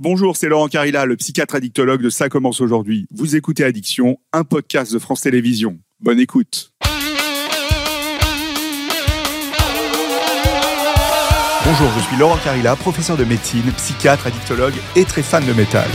Bonjour, c'est Laurent Carilla, le psychiatre addictologue de Ça commence aujourd'hui. Vous écoutez Addiction, un podcast de France Télévisions. Bonne écoute. Bonjour, je suis Laurent Carilla, professeur de médecine, psychiatre, addictologue et très fan de métal.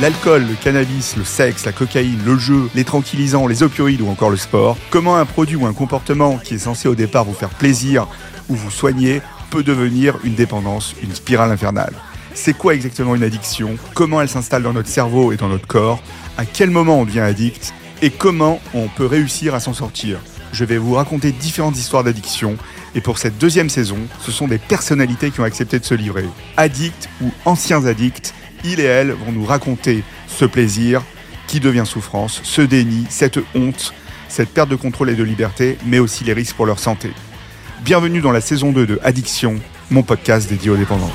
L'alcool, le cannabis, le sexe, la cocaïne, le jeu, les tranquillisants, les opioïdes ou encore le sport. Comment un produit ou un comportement qui est censé au départ vous faire plaisir ou vous soigner peut devenir une dépendance, une spirale infernale. C'est quoi exactement une addiction? Comment elle s'installe dans notre cerveau et dans notre corps? À quel moment on devient addict? Et comment on peut réussir à s'en sortir? Je vais vous raconter différentes histoires d'addiction et pour cette deuxième saison, ce sont des personnalités qui ont accepté de se livrer. Addicts ou anciens addicts, ils et elles vont nous raconter ce plaisir qui devient souffrance, ce déni, cette honte, cette perte de contrôle et de liberté, mais aussi les risques pour leur santé. Bienvenue dans la saison 2 de Addiction, mon podcast dédié aux dépendances.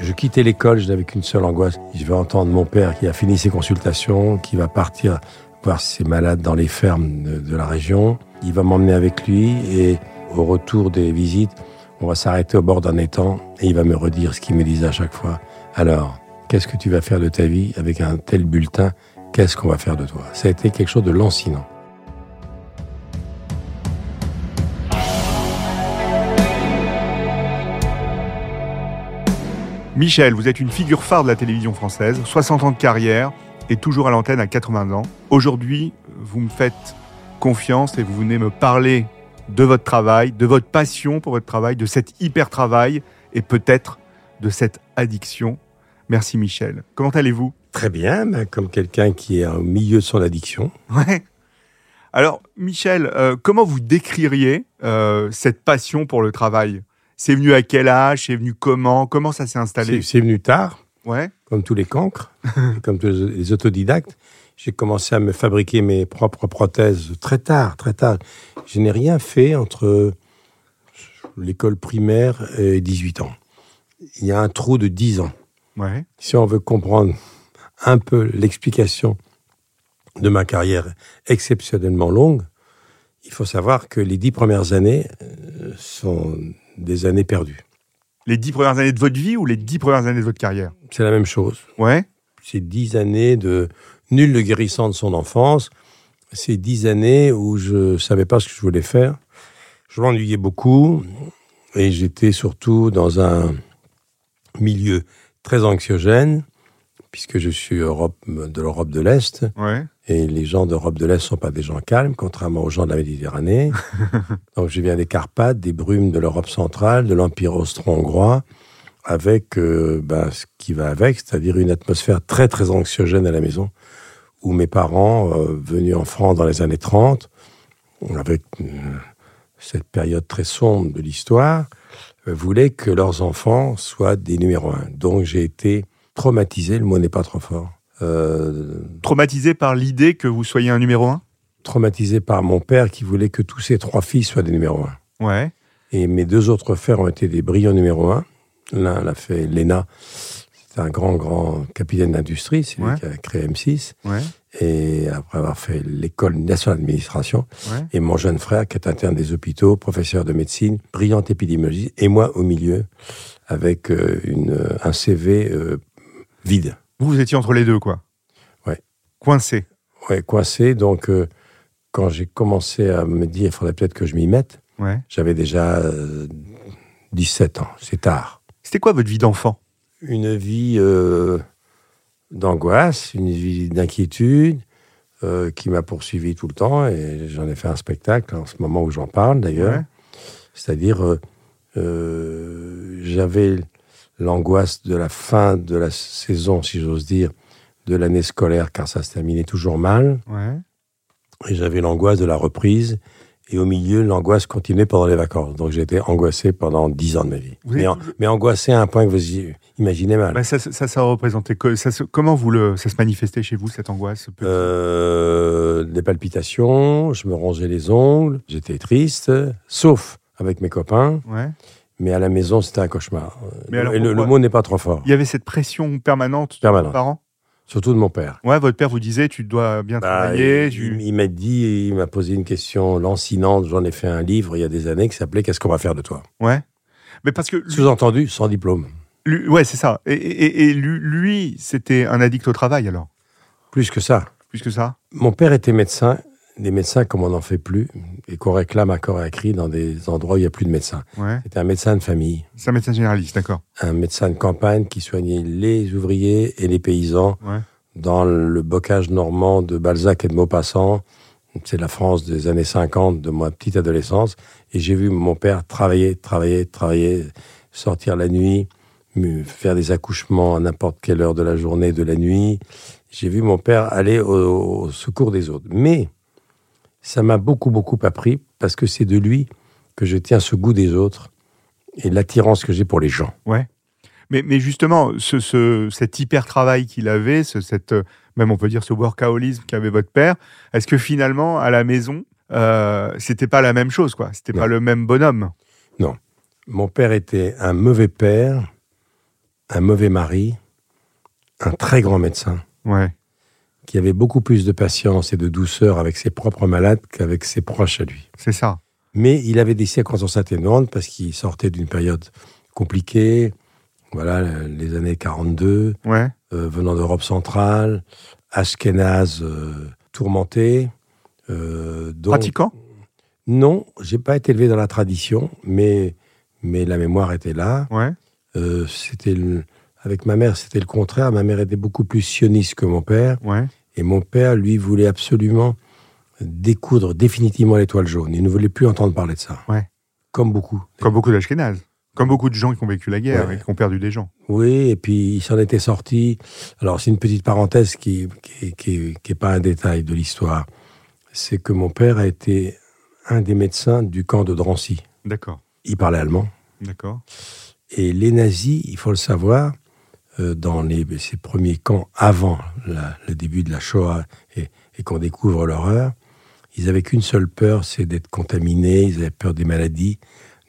Je quittais l'école, je n'avais qu'une seule angoisse. Je vais entendre mon père qui a fini ses consultations, qui va partir voir ses malades dans les fermes de, de la région. Il va m'emmener avec lui et au retour des visites, on va s'arrêter au bord d'un étang et il va me redire ce qu'il me disait à chaque fois. Alors, qu'est-ce que tu vas faire de ta vie avec un tel bulletin? Qu'est-ce qu'on va faire de toi? Ça a été quelque chose de lancinant. Michel, vous êtes une figure phare de la télévision française, 60 ans de carrière et toujours à l'antenne à 80 ans. Aujourd'hui, vous me faites confiance et vous venez me parler de votre travail, de votre passion pour votre travail, de cet hyper travail et peut-être de cette addiction. Merci Michel. Comment allez-vous? Très bien, ben, comme quelqu'un qui est au milieu de son addiction. Ouais. Alors, Michel, euh, comment vous décririez euh, cette passion pour le travail? C'est venu à quel âge? C'est venu comment? Comment ça s'est installé? C'est venu tard, Ouais. comme tous les cancres, comme tous les autodidactes. J'ai commencé à me fabriquer mes propres prothèses très tard, très tard. Je n'ai rien fait entre l'école primaire et 18 ans. Il y a un trou de 10 ans. Ouais. Si on veut comprendre un peu l'explication de ma carrière exceptionnellement longue, il faut savoir que les dix premières années euh, sont des années perdues. Les dix premières années de votre vie ou les dix premières années de votre carrière? C'est la même chose. Ouais. ces dix années de nul ne guérissant de son enfance, ces dix années où je savais pas ce que je voulais faire. Je m'ennuyais beaucoup et j'étais surtout dans un milieu très anxiogène puisque je suis Europe, de l'Europe de l'Est Ouais. et les gens d'Europe de l'Est sont pas des gens calmes, contrairement aux gens de la Méditerranée. Donc je viens des Carpates, des brumes de l'Europe centrale, de l'Empire austro-hongrois, avec euh, ben, ce qui va avec, c'est-à-dire une atmosphère très très anxiogène à la maison, où mes parents, euh, venus en France dans les années 30, avec euh, cette période très sombre de l'histoire, voulaient que leurs enfants soient des numéros un. Donc j'ai été traumatisé, le mot n'est pas trop fort. Euh, Traumatisé par l'idée que vous soyez un numéro un? traumatisé par mon père qui voulait que tous ses trois fils soient des numéros un. Ouais. Et mes deux autres frères ont été des brillants numéro un. L'un l'a fait l'ENA, c'est un grand, grand capitaine d'industrie, c'est lui Ouais. qui a créé M6. Ouais. Et après avoir fait l'école nationale d'administration, Ouais. et mon jeune frère qui est interne des hôpitaux, professeur de médecine, brillante épidémiologiste, et moi au milieu, avec euh, une, un CV euh, vide. Vous, vous étiez entre les deux, quoi. Ouais. Coincé. Ouais, coincé. Donc, euh, quand j'ai commencé à me dire, il faudrait peut-être que je m'y mette, Ouais. j'avais déjà euh, 17 ans. C'est tard. C'était quoi votre vie d'enfant? Une vie d'angoisse, une vie d'inquiétude euh, qui m'a poursuivi tout le temps. Et j'en ai fait un spectacle en ce moment où j'en parle d'ailleurs. Ouais. C'est-à-dire, euh, euh, j'avais l'angoisse de la fin de la saison, si j'ose dire, de l'année scolaire, car ça se terminait toujours mal. Ouais. Et j'avais l'angoisse de la reprise. Et au milieu, l'angoisse continuait pendant les vacances. Donc j'étais angoissé pendant dix ans de ma vie. Vous Mais, en- mais angoissé à un point que vous imaginez mal. Bah, ça, ça, ça représentait que ça, comment vous le, ça se manifestait chez vous cette angoisse Euh, des palpitations, je me rongeais les ongles, j'étais triste, sauf avec mes copains, Ouais. mais à la maison, c'était un cauchemar. Mais alors Et le, mot n'est pas trop fort. Il y avait cette pression permanente de Permanente. vos parents? Surtout de mon père. Ouais, votre père vous disait, tu dois bien Bah, travailler. il tu- il m'a dit, il m'a posé une question lancinante. J'en ai fait un livre il y a des années qui s'appelait Qu'est-ce qu'on va faire de toi? Ouais. Mais parce que Sous-entendu, sans diplôme. lui- ouais, c'est ça. Et, et- et lui, lui, c'était un addict au travail alors, Plus que ça. plus que ça? Mon père était médecin, des médecins comme on n'en fait plus, et qu'on réclame à corps et à cri dans des endroits où il n'y a plus de médecins. Ouais. C'était un médecin de famille, C'est un médecin généraliste, d'accord. un médecin de campagne qui soignait les ouvriers et les paysans Ouais. dans le bocage normand de Balzac et de Maupassant. C'est la France des années 50, de ma petite adolescence. Et j'ai vu mon père travailler, travailler, travailler, sortir la nuit, faire des accouchements à n'importe quelle heure de la journée, de la nuit. J'ai vu mon père aller au, au secours des autres. Mais ça m'a beaucoup, beaucoup appris parce que c'est de lui que je tiens ce goût des autres et l'attirance que j'ai pour les gens. Mais, mais justement, ce, ce- cet hyper travail qu'il avait, ce, cette, même on peut dire ce workaholisme qu'avait votre père, est-ce que finalement à la maison, euh, c'était pas la même chose, quoi? C'était pas Non. le même bonhomme? Mon père était un mauvais père, un mauvais mari, un très grand médecin Ouais. Qui avait beaucoup plus de patience et de douceur avec ses propres malades qu'avec ses proches à lui. C'est ça. Mais il avait des circonstances atténuantes parce qu'il sortait d'une période compliquée, voilà, les années 42, Ouais. euh, venant d'Europe centrale, ashkénaze euh, tourmenté. euh, donc- Pratiquant? Non, j'ai pas été élevé dans la tradition, mais, mais la mémoire était là. Ouais. Euh, c'était le- avec ma mère, c'était le contraire. Ma mère était beaucoup plus sioniste que mon père, Ouais. et mon père, lui, voulait absolument découdre définitivement l'étoile jaune. Il ne voulait plus entendre parler de ça. Ouais. Comme beaucoup. Comme beaucoup d'Ashkénazes. Comme beaucoup de gens qui ont vécu la guerre Ouais. et qui ont perdu des gens. Oui, et puis il s'en était sorti. Alors c'est une petite parenthèse qui qui, qui, qui est pas un détail de l'histoire. C'est que mon père a été un des médecins du camp de Drancy. D'accord. Il parlait allemand. D'accord. Et les nazis, il faut le savoir, dans les, ces premiers camps avant la- le début de la Shoah et, et qu'on découvre l'horreur, ils avaient qu'une seule peur, c'est d'être contaminés, ils avaient peur des maladies.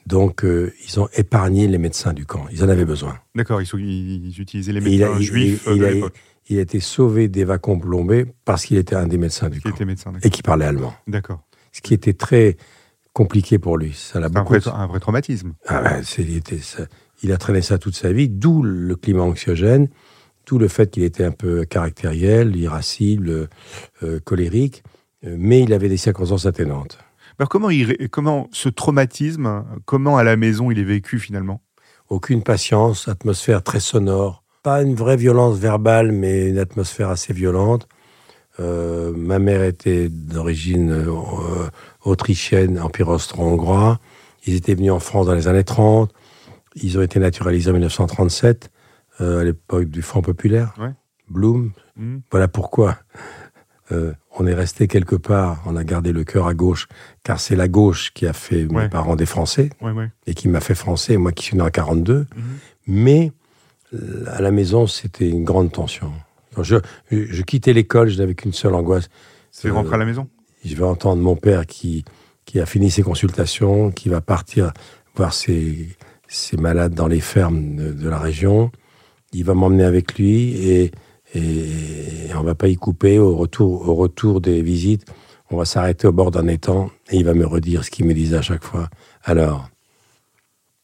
Donc, euh, ils ont épargné les médecins du camp. Ils en avaient besoin. D'accord. Ils, utilisaient les Et il a- médecins juifs il- euh, il de l'époque Il a été sauvé des wagons plombés parce qu'il était un des médecins du qui camp médecins. et qui parlait allemand. D'accord. Ce qui était très compliqué pour lui. Ça l'a un beaucoup. vrai, un vrai traumatisme. Ah ben, était- ça- il a traîné ça toute sa vie, d'où le climat anxiogène, d'où le fait qu'il était un peu caractériel, irascible, euh, colérique, euh, mais il avait des circonstances atténuantes. Alors comment, il, ré- comment ce traumatisme, comment à la maison il est vécu finalement? Aucune patience, atmosphère très sonore, pas une vraie violence verbale, mais une atmosphère assez violente. Euh, ma mère était d'origine euh, autrichienne, empire austro-hongrois. Ils étaient venus en France dans les années 30. Ils ont été naturalisés en 1937, euh, à l'époque du Front populaire. Ouais. Blum. Hmm Voilà pourquoi euh, on est resté quelque part, on a gardé le cœur à gauche, car c'est la gauche qui a fait Ouais. mes parents des Français Ouais, ouais. et qui m'a fait français, moi qui suis né en 42. Mhm. Mais à la maison, c'était une grande tension. Quand je, je quittais l'école, je n'avais qu'une seule angoisse. C'est Euh, rentrer à la maison Je vais entendre mon père qui, qui a fini ses consultations, qui va partir voir ses, ses malades dans les fermes de, de la région. Il va m'emmener avec lui et, et on va pas y couper. Au retour, au retour des visites, on va s'arrêter au bord d'un étang et il va me redire ce qu'il me disait à chaque fois. Alors,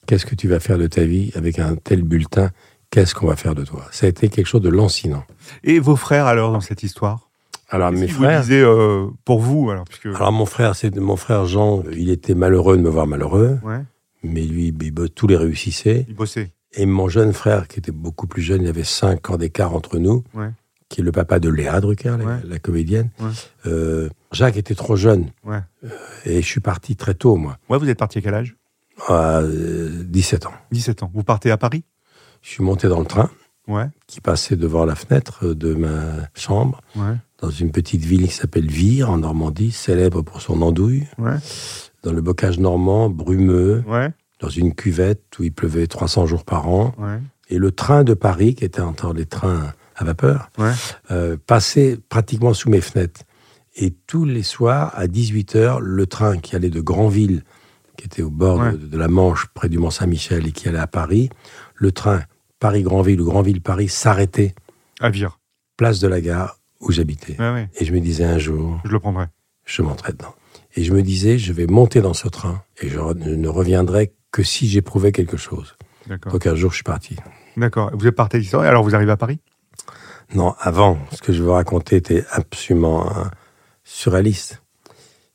qu'est-ce que tu vas faire de ta vie avec un tel bulletin? Qu'est-ce qu'on va faire de toi? Ça a été quelque chose de lancinant. Et vos frères alors dans cette histoire? Alors, mes frères. vous disaient euh, pour vous alors puisque Alors mon frère, c'est mon frère Jean. Il était malheureux de me voir malheureux, ouais, mais lui, il- il- tous les réussissaient. ils bossaient. Et mon jeune frère, qui était beaucoup plus jeune, il y avait cinq ans d'écart entre nous, Ouais. qui est le papa de Léa Drucker, la, Ouais. la comédienne. Ouais. Euh, Jacques était trop jeune. Euh, et je suis parti très tôt, moi, Ouais, vous êtes parti à quel âge? À euh, 17 ans. 17 ans. Vous partez à Paris? Je suis monté dans le train qui passait devant la fenêtre de ma chambre, dans une petite ville qui s'appelle Vire, en Normandie, célèbre pour son andouille, dans le bocage normand, brumeux, ouais, dans une cuvette où il pleuvait 300 jours par an. ouais, Et le train de Paris, qui était encore des trains à vapeur, ouais. euh, passait pratiquement sous mes fenêtres. Et tous les soirs, à 18h, le train qui allait de Granville, qui était au bord de, de la Manche, près du Mont-Saint-Michel, et qui allait à Paris, le train Paris-Granville ou Granville-Paris s'arrêtait À Vire. place de la gare où j'habitais. Ouais, ouais. Et je me disais un jour, Je le prendrai. je monterai dedans. Et je me disais, je vais monter dans ce train et je ne reviendrai que si j'éprouvais quelque chose. Donc un jour, je suis parti. D'accord. Vous êtes parti d'histoire. Alors vous arrivez à Paris? Non, avant, ce que je veux raconter était absolument euh, surréaliste.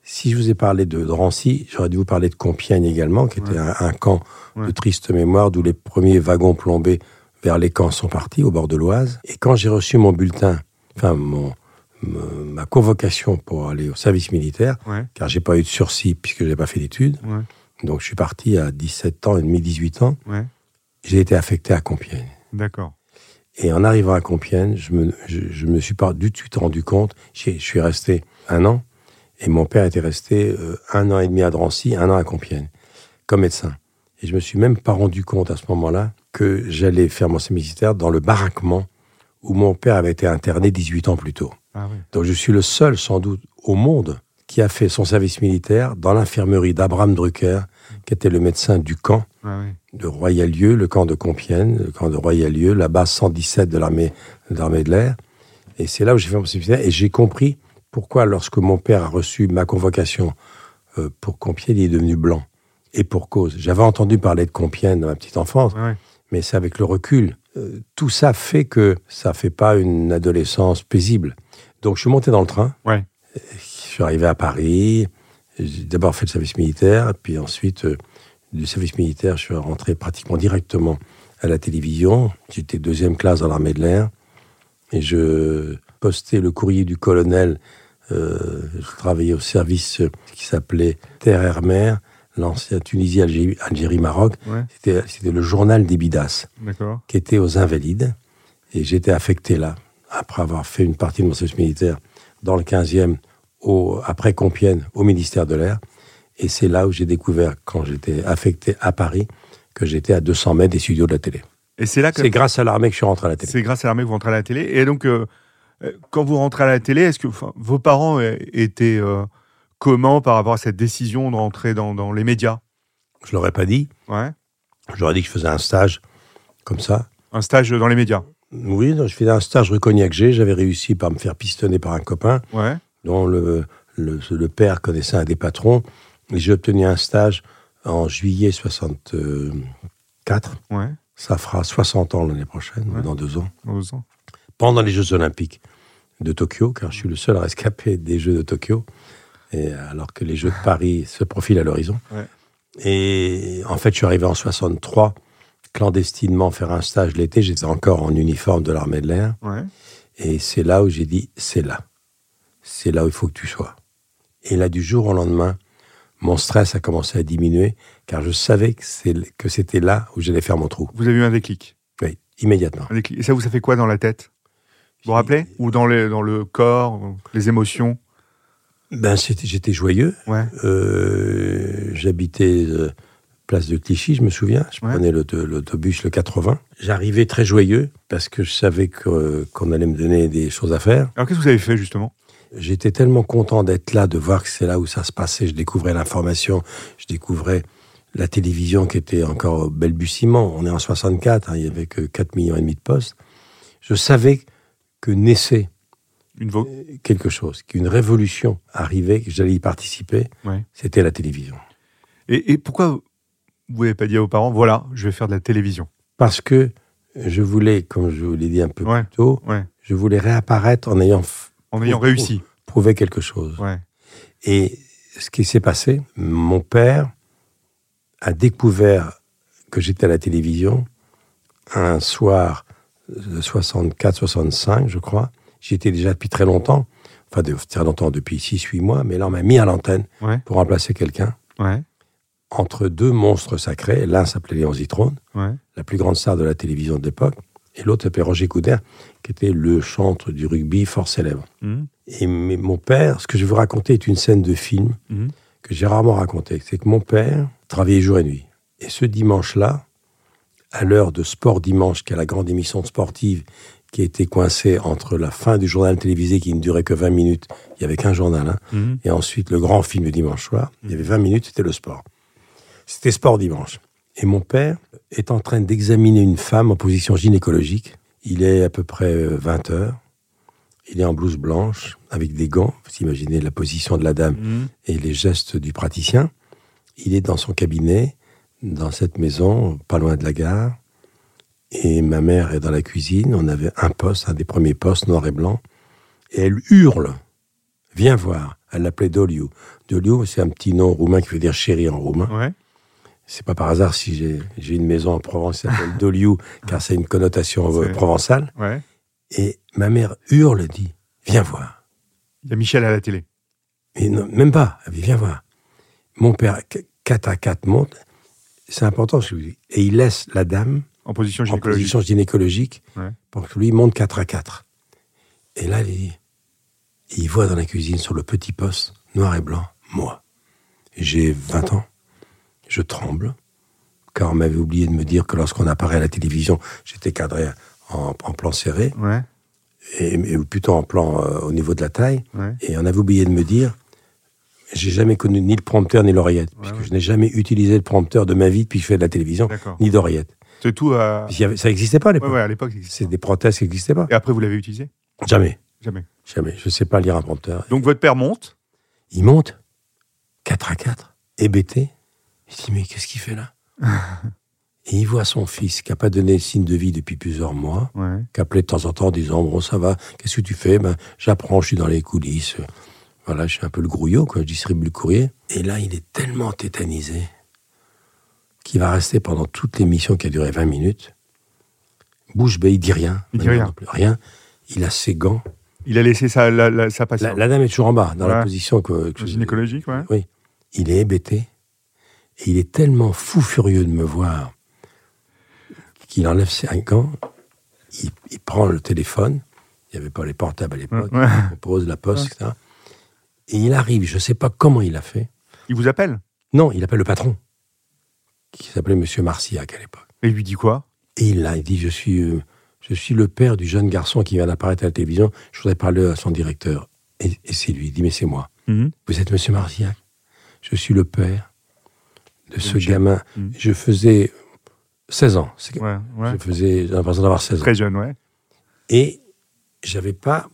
Si je vous ai parlé de Drancy, j'aurais dû vous parler de Compiègne également, qui était un, un camp de triste mémoire d'où les premiers wagons plombés vers les camps sont partis, au bord de l'Oise. Et quand j'ai reçu mon bulletin, enfin mon, ma convocation pour aller au service militaire, Ouais. car j'ai pas eu de sursis puisque j'ai pas fait d'études, Ouais. donc je suis parti à 17 ans et demi, 18 ans, Ouais. j'ai été affecté à Compiègne. D'accord. Et en arrivant à Compiègne, je me, je, je me suis pas du tout rendu compte. Je suis resté un an et mon père était resté euh, un an et demi à Drancy, un an à Compiègne, comme médecin. Et je me suis même pas rendu compte à ce moment-là que j'allais faire mon service militaire dans le baraquement où mon père avait été interné 18 ans plus tôt. Ah oui. Donc je suis le seul, sans doute, au monde qui a fait son service militaire dans l'infirmerie d'Abraham Drucker, qui était le médecin du camp Ah oui. de Royalieu, le camp de Compiègne, le camp de Royalieu, la base 117 de l'armée de l'air. Et c'est là où j'ai fait mon service militaire. Et j'ai compris pourquoi, lorsque mon père a reçu ma convocation euh, pour Compiègne, il est devenu blanc. Et pour cause. J'avais entendu parler de Compiègne dans ma petite enfance, mais c'est avec le recul. Euh, tout ça fait que ça fait pas une adolescence paisible. Donc je suis monté dans le train. Ouais. Je suis arrivé à Paris. J'ai d'abord fait le service militaire, puis ensuite euh, du service militaire, je suis rentré pratiquement directement à la télévision. J'étais deuxième classe dans l'armée de l'air et je postais le courrier du colonel. Euh, je travaillais au service euh, qui s'appelait Terre-Air-Mer, l'ancien Tunisie, Algérie, Algérie, Maroc. Ouais. C'était c'était le journal des Bidas qui était aux Invalides. Et j'étais affecté là, après avoir fait une partie de mon service militaire dans le 15e, au, après Compiègne, au ministère de l'Air. Et c'est là où j'ai découvert, quand j'étais affecté à Paris, que j'étais à 200 mètres des studios de la télé. Et c'est là que C'est grâce à l'armée que je suis rentré à la télé. c'est grâce à l'armée que vous rentrez à la télé. Et donc, euh, euh, quand vous rentrez à la télé, est-ce que enfin, vos parents étaient euh, comment par rapport à cette décision de rentrer dans, dans les médias? Je l'aurais pas dit. Ouais. J'aurais dit que je faisais un stage comme ça. Un stage dans les médias. Oui, je faisais un stage rue Cognac-G. J'avais réussi par me faire pistonner par un copain. Ouais. dont le, le, le père connaissait un des patrons. Et j'ai obtenu un stage en juillet 64. Ouais. Ça fera 60 ans l'année prochaine, Ouais. dans deux ans. Pendant les Jeux Olympiques de Tokyo, car je suis le seul à rescapé des Jeux de Tokyo, et alors que les Jeux de Paris se profilent à l'horizon. Ouais. Et en fait, je suis arrivé en 63, clandestinement faire un stage l'été. J'étais encore en uniforme de l'armée de l'air. Ouais. Et c'est là où j'ai dit, c'est là. C'est là où il faut que tu sois. Et là, du jour au lendemain, mon stress a commencé à diminuer, car je savais que c'était là où j'allais faire mon trou. Vous avez eu un déclic? Oui, immédiatement. Un déclic. Et ça vous a fait quoi dans la tête? Vous vous rappelez? Ou dans, les, dans le corps, les émotions? Ben, j'étais joyeux. Ouais. Euh, J'habitais euh, place de Clichy, je me souviens. Je Ouais. prenais l'auto- l'autobus le 80. J'arrivais très joyeux, parce que je savais qu'on allait me donner des choses à faire. Alors qu'est-ce que vous avez fait justement? J'étais tellement content d'être là, de voir que c'est là où ça se passait. Je découvrais l'information, je découvrais la télévision qui était encore au balbutiement. On est en 64, hein, il y avait que 4 millions et demi de postes. Je savais que naissait Une quelque chose, qu'une révolution arrivait, que j'allais y participer. Ouais. C'était la télévision. Et, et pourquoi vous n'avez pas dit à vos parents, voilà, je vais faire de la télévision Parce que je voulais, comme je vous l'ai dit un peu Ouais. plus tôt, Ouais. je voulais réapparaître en ayant En ayant réussi. prouvé quelque chose. Ouais. Et ce qui s'est passé, mon père a découvert que j'étais à la télévision un soir de 64-65, je crois. J'y étais déjà depuis très longtemps, enfin de très longtemps, depuis 6-8 mois, mais là on m'a mis à l'antenne pour remplacer quelqu'un. Entre deux monstres sacrés. L'un s'appelait Léon Zitrone, Ouais. la plus grande star de la télévision de l'époque, et l'autre s'appelait Roger Coudert, qui était le chantre du rugby fort célèbre. Mhm. Et mais mon père, ce que je vais vous raconter est une scène de film Mhm. que j'ai rarement raconté. C'est que mon père travaillait jour et nuit. Et ce dimanche-là, à l'heure de Sport Dimanche, qui est la grande émission sportive qui été coincée entre la fin du journal télévisé qui ne durait que 20 minutes, il y avait qu'un journal, hein, Mhm. et ensuite le grand film du dimanche soir, il y avait 20 minutes, c'était le sport. C'était Sport Dimanche. Et mon père est en train d'examiner une femme en position gynécologique. Il est à peu près euh, 20 heures. Il est en blouse blanche, avec des gants. Vous imaginez la position de la dame Mhm. et les gestes du praticien. Il est dans son cabinet, dans cette maison, pas loin de la gare. Et ma mère est dans la cuisine. On avait un poste, un des premiers postes, noir et blanc. Et elle hurle. Viens voir. Elle l'appelait Doliu. Doliu, c'est un petit nom roumain qui veut dire chéri en roumain. Ouais. C'est pas par hasard si j'ai une maison en Provence qui s'appelle Doliu, car c'est une connotation euh, provençale. Ouais. Et ma mère hurle, dit Viens voir. Il y a Michel à la télé. Et non, même pas. Elle dit, viens voir. Mon père, 4 à 4 monte. C'est important ce que je vous dis. Et il laisse la dame En position en gynécologique. position gynécologique Ouais. pour que lui monte 4 à 4. Et là, il il voit dans la cuisine, sur le petit poste, noir et blanc, moi. J'ai 20 ans. Je tremble. Car on m'avait oublié de me dire que lorsqu'on apparaît à la télévision, j'étais cadré en, en plan serré, Ouais. et, et- ou plutôt en plan euh, au niveau de la taille. Ouais. Et on avait oublié de me dire, j'ai jamais connu ni le prompteur ni l'oreillette, puisque je n'ai jamais utilisé le prompteur de ma vie depuis que je fais de la télévision, ni d'oreillette. C'est tout à. Avait- Ça n'existait pas à l'époque. ouais, à l'époque, ça existait. C'est des prothèses qui n'existaient pas. Et après, vous l'avez utilisé? Jamais, Jamais. jamais. Je ne sais pas lire un prompteur. Donc votre père monte? Il monte, 4 à 4, hébété. Il dit, mais qu'est-ce qu'il fait là Et il voit son fils qui n'a pas donné signe de vie depuis plusieurs mois, Ouais. qui appelait de temps en temps en disant, bon, ça va, qu'est-ce que tu fais? Ben, J'apprends, je suis dans les coulisses. Voilà, je suis un peu le grouillot, quoi, je distribue le courrier. Et là, il est tellement tétanisé qu'il va rester pendant toute l'émission qui a duré 20 minutes. Bouche bée, il dit rien. Il dit rien. Rien. Il a ses gants. Il a laissé sa, la, la- sa patiente. La, la dame est toujours en bas, dans la position que, que gynécologique, ouais. Oui. Il est hébété. Et il est tellement fou furieux de me voir qu'il enlève ses gants. Il, il prend le téléphone. Il n'y avait pas les portables à l'époque. Ouais. Il pose la poste, etc. Et il arrive, je ne sais pas comment il a fait. Il vous appelle? Non, il appelle le patron, qui s'appelait Monsieur Marcillac à l'époque. et il lui dit quoi? Et il, dit, je suis, euh, je suis le père du jeune garçon qui vient d'apparaître à la télévision. Je voudrais parler à son directeur. Et, et c'est lui. Il dit, mais c'est moi. Mhm. Vous êtes Monsieur Marcillac Je suis le père de ce Michel. gamin. Mhm. Je faisais 16 ans. Ouais, ouais. Je faisais, j'ai l'impression d'avoir 16 ans. Très jeune, ouais. Et j'avais pas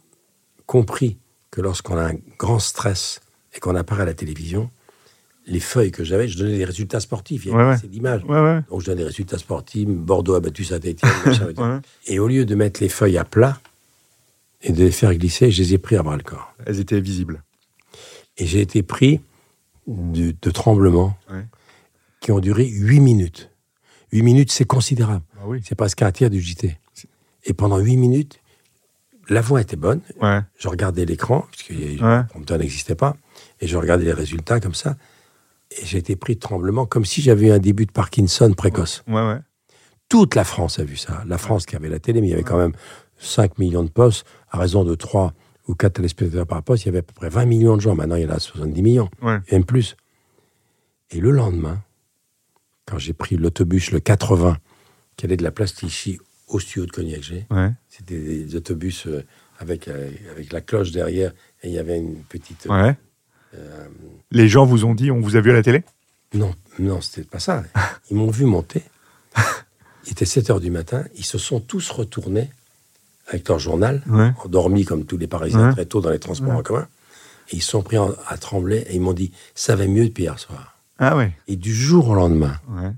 compris que lorsqu'on a un grand stress et qu'on apparaît à la télévision, les feuilles que j'avais, je donnais des résultats sportifs. Il y avait ouais. assez d'images. Donc je donnais des résultats sportifs. Bordeaux a battu Saint-Etienne. Et au lieu de mettre les feuilles à plat et de les faire glisser, je les ai pris à bras le corps. Elles étaient visibles. Et j'ai été pris de, de tremblements Ouais. Qui ont duré 8 minutes. 8 minutes, c'est considérable. Bah oui. C'est presque un tiers du JT. Et pendant 8 minutes, la voix était bonne. Ouais. Je regardais l'écran, puisque Ouais. le prompteur n'existait pas, et je regardais les résultats comme ça. Et j'ai été pris de tremblement, comme si j'avais eu un début de Parkinson précoce. Ouais. Toute la France a vu ça. La France qui avait la télé, mais il y avait quand même 5 millions de postes, à raison de 3 ou 4 téléspectateurs par poste, il y avait à peu près 20 millions de gens. Maintenant, il y en a 70 millions, et même plus. Et le lendemain, quand j'ai pris l'autobus, le 80, qui allait de la place Tichy au studio de Cognac-G, Ouais. c'était des autobus euh, avec, euh, avec la cloche derrière, et il y avait une petite... Ouais. euh, Les gens vous ont dit, on vous a vu à la télé? Non, non, c'était pas ça. Ils m'ont vu monter. Il était 7 heures du matin. Ils se sont tous retournés avec leur journal, Ouais. endormis comme tous les Parisiens Ouais. très tôt dans les transports en commun. Et ils sont pris en- à trembler et ils m'ont dit ça va mieux depuis hier soir. Ah ouais. Et du jour au lendemain, Ouais.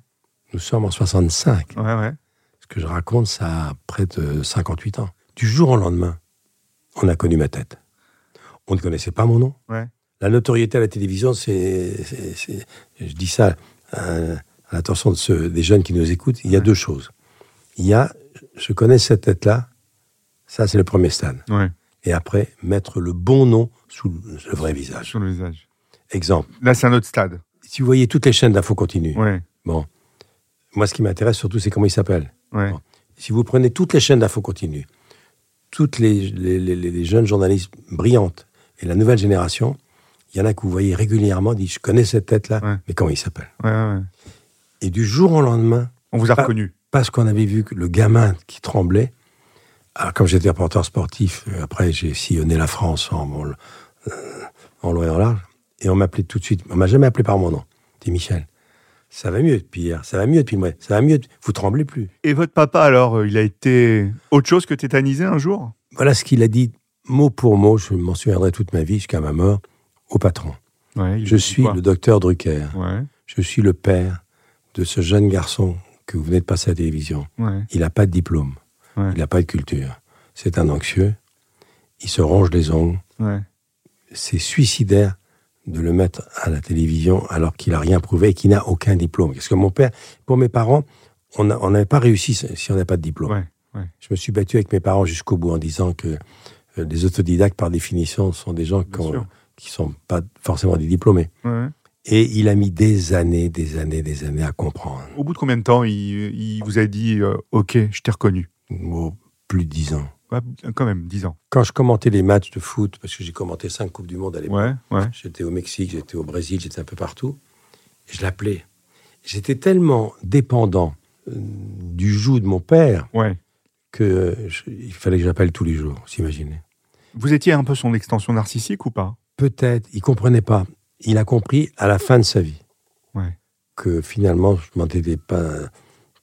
nous sommes en 65. Ouais, ouais. Ce que je raconte, ça a près de 58 ans. Du jour au lendemain, on a connu ma tête. On ne connaissait pas mon nom. La notoriété à la télévision, c'est. Je dis ça à, à l'attention de ceux, des jeunes qui nous écoutent. Il y a deux choses. Il y a, je connais cette tête-là, ça c'est le premier stade. Et après, mettre le bon nom sous le vrai visage. Sur le visage. Exemple, Là, c'est un autre stade. Si vous voyez toutes les chaînes d'infos continues, Ouais. bon, moi ce qui m'intéresse surtout, c'est comment ils s'appellent. Ouais. Bon. Si vous prenez toutes les chaînes d'infos continues, toutes les, les- les- les jeunes journalistes brillantes et la nouvelle génération, il y en a que vous voyez régulièrement, dit je connais cette tête-là, Ouais. mais comment il s'appelle Ouais. Et du jour au lendemain, On vous a reconnu. parce qu'on avait vu que le gamin qui tremblait, alors comme j'étais reporter sportif, euh, après j'ai sillonné la France en, en, en long et en large, et on m'appelait tout de suite, on m'a jamais appelé par mon nom. Dit Michel, ça va mieux depuis hier, ça va mieux depuis moi, ça va mieux, vous tremblez plus. Et votre papa, alors, euh, il a été autre chose que tétanisé un jour? Voilà ce qu'il a dit mot pour mot, je m'en souviendrai toute ma vie jusqu'à ma mort, au patron. Ouais, Je suis le docteur Drucker. Ouais, Je suis le père de ce jeune garçon que vous venez de passer à la télévision. ouais, Il n'a pas de diplôme. Il n'a pas de culture. C'est un anxieux. Il se ronge les ongles. C'est suicidaire de le mettre à la télévision alors qu'il n'a rien prouvé et qu'il n'a aucun diplôme. Parce que mon père, pour mes parents, on n'a- on n'avait pas réussi si on n'avait pas de diplôme. Ouais, ouais. Je me suis battu avec mes parents jusqu'au bout en disant que euh, les autodidactes, par définition, sont des gens qui ne sont pas forcément des diplômés. ouais. Et il a mis des années, des années, des années à comprendre. Au bout de combien de temps il, il vous a dit euh, Ok, je t'ai reconnu? Oh, plus de dix ans. Ouais, Quand même, 10 ans. Quand je commentais les matchs de foot, parce que j'ai commenté cinq Coupes du Monde à l'époque, Ouais, ouais. j'étais au Mexique, j'étais au Brésil, j'étais un peu partout, je l'appelais. J'étais tellement dépendant euh, du joug de mon père que je- il fallait que j'appelle tous les jours, vous imaginez. Vous étiez un peu son extension narcissique ou pas? Peut-être, il comprenait pas. Il a compris à la fin de sa vie que finalement, je m'en étais pas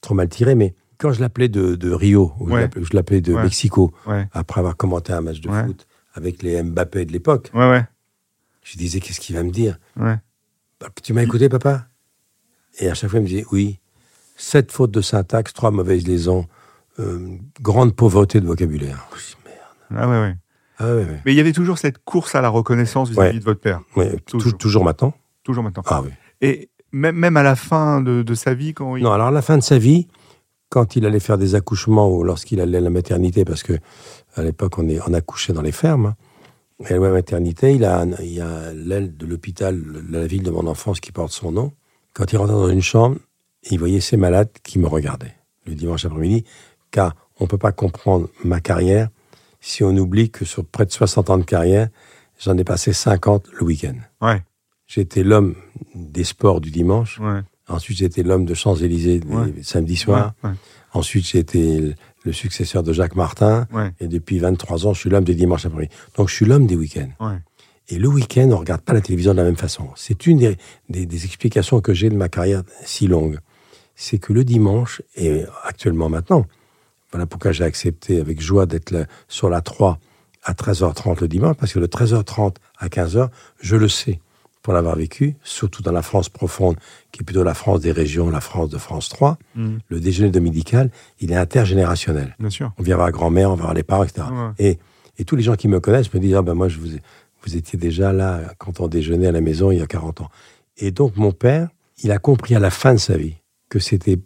trop mal tiré, mais quand je l'appelais de, de Rio, ou je Ouais. l'appelais- je l'appelais de Ouais. Mexico, Ouais, après avoir commenté un match de foot avec les Mbappé de l'époque, je disais, qu'est-ce qu'il va me dire? Bah, Tu m'as écouté, papa? Et à chaque fois, il me disait, oui, sept fautes de syntaxe, trois mauvaises liaisons, euh, grande pauvreté de vocabulaire. Dis, merde. Ah ouais, ouais. Ah ouais. Mais il y avait toujours cette course à la reconnaissance vis-à-vis de votre père, Toujours. toujours. maintenant toujours maintenant. Ah oui. Et même, même à la fin de, de sa vie, quand il... Non, alors à la fin de sa vie, quand il allait faire des accouchements ou lorsqu'il allait à la maternité, parce que à l'époque on, est, on accouchait dans les fermes, hein, et à la maternité, il a, il a l'aile de l'hôpital de la ville de mon enfance qui porte son nom. Quand il rentrait dans une chambre, il voyait ces malades qui me regardaient le dimanche après-midi, car on ne peut pas comprendre ma carrière si on oublie que sur près de 60 ans de carrière, j'en ai passé 50 le week-end. Ouais, J'étais l'homme des sports du dimanche. ouais. Ensuite, j'étais l'homme de Champs-Élysées Ouais. samedi soir. Ouais, ouais. Ensuite, été le- successeur de Jacques Martin. Et depuis 23 ans, je suis l'homme des dimanches après-midi. Donc, je suis l'homme des week-ends. Et le week-end, on ne regarde pas la télévision de la même façon. C'est une des, des- des explications que j'ai de ma carrière si longue. C'est que le dimanche, et actuellement maintenant, voilà pourquoi j'ai accepté avec joie d'être sur la 3 à 13h30 le dimanche, parce que le 13h30 à 15h, je le sais, pour l'avoir vécu, surtout dans la France profonde, qui est plutôt la France des régions, la France de France 3, Mm. le déjeuner dominical, il est intergénérationnel. Bien sûr. On vient voir grand-mère, on va voir les parents, etc. Ouais. Et, et tous les gens qui me connaissent me disent, ah ben moi, je vous, vous étiez déjà là quand on déjeunait à la maison il y a 40 ans. Et donc, mon père, il a compris à la fin de sa vie que c'était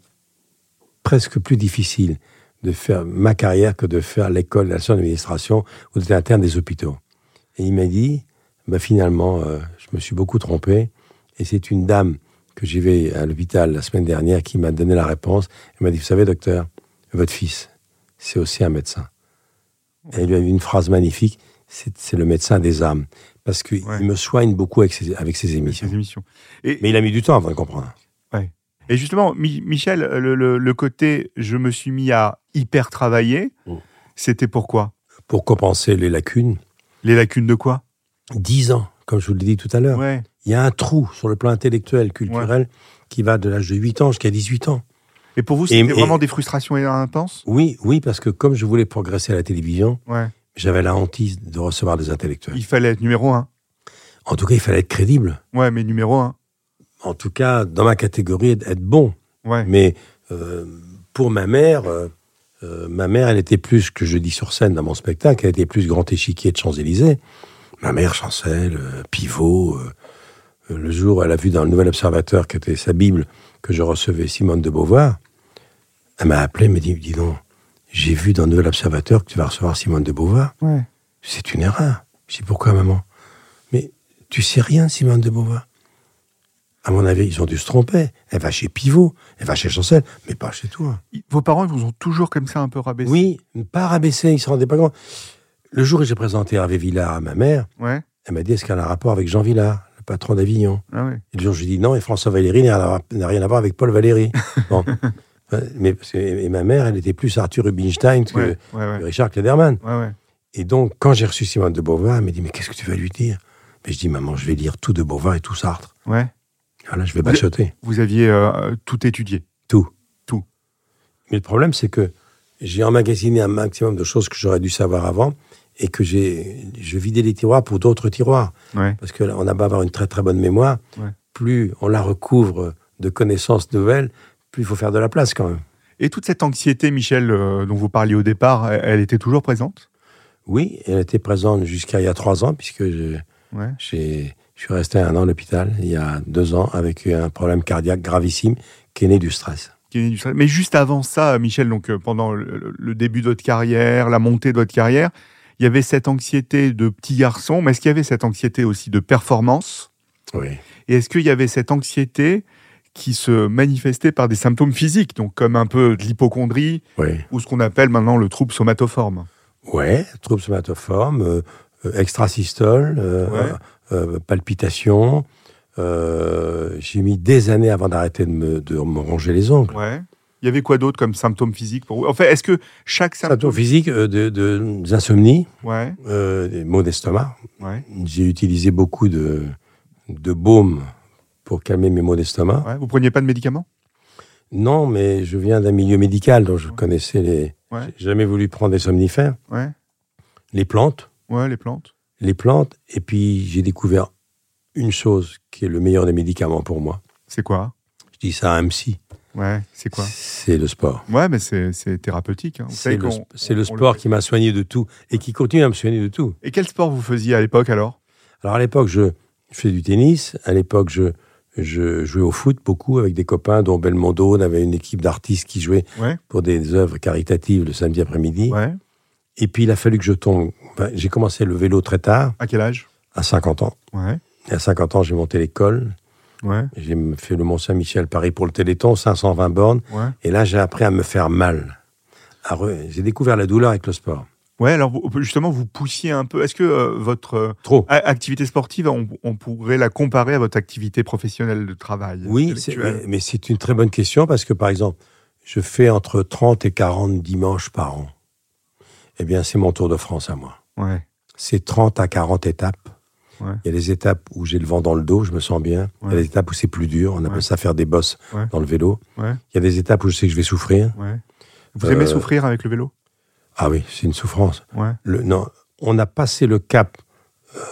presque plus difficile de faire ma carrière que de faire l'école, la d'administration ou d'être interne des hôpitaux. Et il m'a dit, bah finalement, euh, je me suis beaucoup trompé. Et c'est une dame que j'ai vue à l'hôpital la semaine dernière qui m'a donné la réponse. Elle m'a dit, vous savez, docteur, votre fils, c'est aussi un médecin. Et il lui a eu une phrase magnifique, c'est le médecin des âmes. Parce qu'il Ouais. me soigne beaucoup avec ses, avec ses émissions. émissions. Et, Mais il a mis du temps avant de comprendre. et justement, Mi- Michel, le, le- le côté je me suis mis à hyper travailler, Mm. c'était pourquoi Pour compenser les lacunes, Les lacunes de quoi? 10 ans, comme je vous l'ai dit tout à l'heure. Ouais. Il y a un trou sur le plan intellectuel, culturel, qui va de l'âge de 8 ans jusqu'à 18 ans. Et pour vous, c'était et- vraiment des frustrations intenses? Oui, oui, parce que comme je voulais progresser à la télévision, Ouais. j'avais la hantise de recevoir des intellectuels. Il fallait être numéro un. En tout cas, il fallait être crédible. Ouais, mais numéro un. En tout cas, dans ma catégorie, être bon. Ouais. Mais euh, pour ma mère, euh, euh, ma mère, elle était plus, que je dis sur scène dans mon spectacle, elle était plus grand échiquier de Champs-Élysées. Ma mère, Chancel, euh, pivot. euh, euh, le jour où elle a vu dans le Nouvel Observateur, qui était sa Bible, que je recevais Simone de Beauvoir, elle m'a appelé, elle m'a dit, dis donc, j'ai vu dans le Nouvel Observateur que tu vas recevoir Simone de Beauvoir. Ouais. C'est une erreur. Je dis, pourquoi, maman? Mais tu sais rien de Simone de Beauvoir À mon avis, ils ont dû se tromper. Elle va chez Pivot, elle va chez Chancel, mais pas chez toi. Vos parents, ils vous ont toujours comme ça un peu rabaissé? Oui, pas rabaissé, ils ne se rendaient pas compte. Le jour où j'ai présenté Hervé Villard à ma mère, Ouais. elle m'a dit, est-ce qu'elle a un rapport avec Jean Villard, le patron d'Avignon? Ah. Et le jour où je lui ai dit non, et François Valéry n'a rien à voir- avec Paul Valéry. Bon. Mais, et ma mère, elle était plus Arthur Rubinstein que, Ouais, ouais, que ouais. Richard Klederman. Et donc, quand j'ai reçu Simone de Beauvoir, elle m'a dit, mais qu'est-ce que tu vas lui dire? Mais je dis, maman, je vais lire tout de Beauvoir et tout Sartre. Ouais. Voilà, je vais bachoter. Vous aviez euh, tout étudié. Tout. Tout. Mais le problème, c'est que j'ai emmagasiné un maximum de choses que j'aurais dû savoir avant et que j'ai, je vidais les tiroirs pour d'autres tiroirs. Ouais. Parce que là, on a beau avoir une très très bonne mémoire, Ouais. plus on la recouvre de connaissances nouvelles, plus il faut faire de la place quand même. Et toute cette anxiété, Michel, euh, dont vous parliez au départ, elle, elle était toujours présente? Oui, elle était présente jusqu'à il y a trois ans, puisque je, Ouais. j'ai, je suis resté un an à l'hôpital, il y a deux ans, avec un problème cardiaque gravissime qui est né du stress. Mais juste avant ça, Michel, donc euh, pendant le, le début de votre carrière, la montée de votre carrière, il y avait cette anxiété de petit garçon, mais est-ce qu'il y avait cette anxiété aussi de performance? Oui. Et est-ce qu'il y avait cette anxiété qui se manifestait par des symptômes physiques, donc comme un peu de l'hypochondrie Oui. ou ce qu'on appelle maintenant le trouble somatoforme? Ouais, troubles somatoformes, euh, extrasystole, euh, Ouais. euh, palpitations. Euh, j'ai mis des années avant d'arrêter de me, de me ronger les ongles. Ouais. Il y avait quoi d'autre comme symptômes physiques pour vous? En fait, est-ce que chaque symptôme... Symptômes physiques, euh, de, de, des insomnies, Ouais, euh, des maux d'estomac. ouais, J'ai utilisé beaucoup de, de baumes pour calmer mes maux d'estomac. ouais. Vous preniez pas de médicaments? Non, mais je viens d'un milieu médical, donc je connaissais les. J'ai jamais voulu prendre des somnifères. Les plantes, ouais, les plantes. les plantes, et puis j'ai découvert une chose qui est le meilleur des médicaments pour moi. C'est quoi? Je dis ça à un psy. Ouais, c'est quoi? C'est le sport. Ouais, mais c'est thérapeutique. hein. C'est le, sport qui m'a soigné de tout et qui continue à me soigner de tout. Et quel sport vous faisiez à l'époque alors? Alors à l'époque, je faisais du tennis. À l'époque, je, je jouais au foot beaucoup avec des copains, dont Belmondo. On avait une équipe d'artistes qui jouaient Ouais. pour des œuvres caritatives le samedi après-midi. Ouais. Et puis il a fallu que je tombe. Enfin, j'ai commencé le vélo très tard, À quel âge? À 50 ans. Ouais. Et à 50 ans, j'ai monté l'école. Ouais. J'ai fait le Mont-Saint-Michel Paris pour le Téléthon, 520 bornes. Ouais. Et là, j'ai appris à me faire mal. Re- J'ai découvert la douleur avec le sport. Ouais, alors justement, vous poussiez un peu. Est-ce que euh, votre euh, Trop. activité sportive, on, on pourrait la comparer à votre activité professionnelle de travail Oui, mais c'est une très bonne question parce que, par exemple, je fais entre 30 et 40 dimanches par an. Eh bien, c'est mon Tour de France à moi. Ouais. C'est 30 à 40 étapes. Ouais. Il y a des étapes où j'ai le vent dans le dos, je me sens bien. Il y a des étapes où c'est plus dur, on appelle ça faire des bosses dans le vélo. Il y a des étapes où je sais que je vais souffrir. Vous Euh, aimez souffrir avec le vélo? Ah oui, c'est une souffrance. Le, non, on a passé le cap.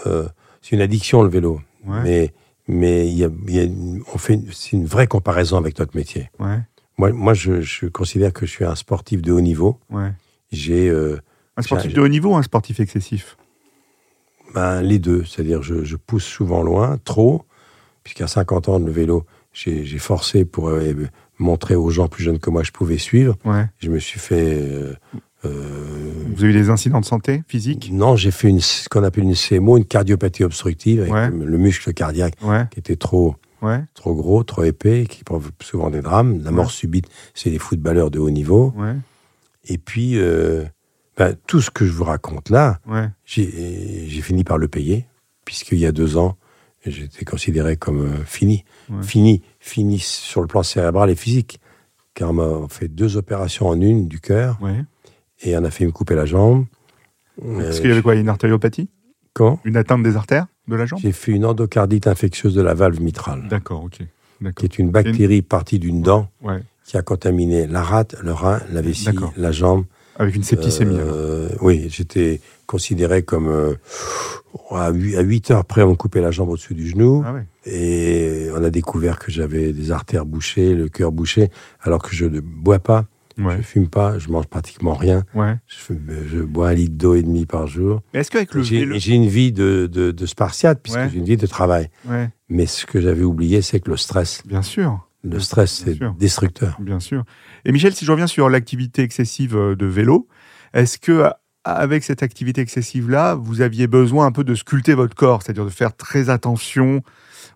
euh, c'est une addiction le vélo, mais mais il y a, il y a une- on fait une- c'est une vraie comparaison avec notre métier. Moi, moi je, je considère que je suis un sportif de haut niveau. J'ai euh, Un sportif de haut niveau ou un sportif excessif? Ben, les deux, c'est-à-dire je, je pousse souvent loin, trop, puisqu'à 50 ans le vélo, j'ai forcé pour euh, montrer aux gens plus jeunes que moi que je pouvais suivre. Ouais. Je me suis fait euh, euh, Vous avez eu des incidents de santé physique Non, j'ai fait une, ce qu'on appelle une CMO, une cardiopathie obstructive, avec Ouais. le, le muscle cardiaque Ouais. qui était trop, Ouais. trop gros, trop épais, qui provoque souvent des drames. La mort Ouais. subite, c'est les footballeurs de haut niveau. Ouais. Et puis, euh, ben, tout ce que je vous raconte là, Ouais. j'ai fini par le payer, puisqu'il y a deux ans, j'étais considéré comme euh, fini. Ouais. Fini, fini sur le plan cérébral et physique. Car on m'a fait deux opérations en une du cœur, Ouais. et on a fait me couper la jambe. Parce Euh, qu'il y avait quoi Une artériopathie? Quand? Une atteinte des artères de la jambe? J'ai fait une endocardite infectieuse de la valve mitrale, D'accord, ok. qui est une bactérie partie d'une dent qui a contaminé la rate, le rein, la vessie, la jambe. Avec une septicémie. Euh, oui, j'étais considéré comme euh, à 8 heures près, on me coupait la jambe au-dessus du genou Ah et on a découvert que j'avais des artères bouchées, le cœur bouché, alors que je ne bois pas, Ouais. je fume pas, je mange pratiquement rien. Ouais. Je, bois un litre d'eau et demi par jour. Mais est-ce qu'avec le J'ai vélo. j'ai une vie de, de, de spartiate, puisque Ouais. j'ai une vie de travail. Mais ce que j'avais oublié, c'est que le stress, bien sûr. le stress, Bien c'est sûr. destructeur. Bien sûr. Et Michel, si je reviens sur l'activité excessive euh, de vélo, est-ce que avec cette activité excessive-là, vous aviez besoin un peu de sculpter votre corps, c'est-à-dire de faire très attention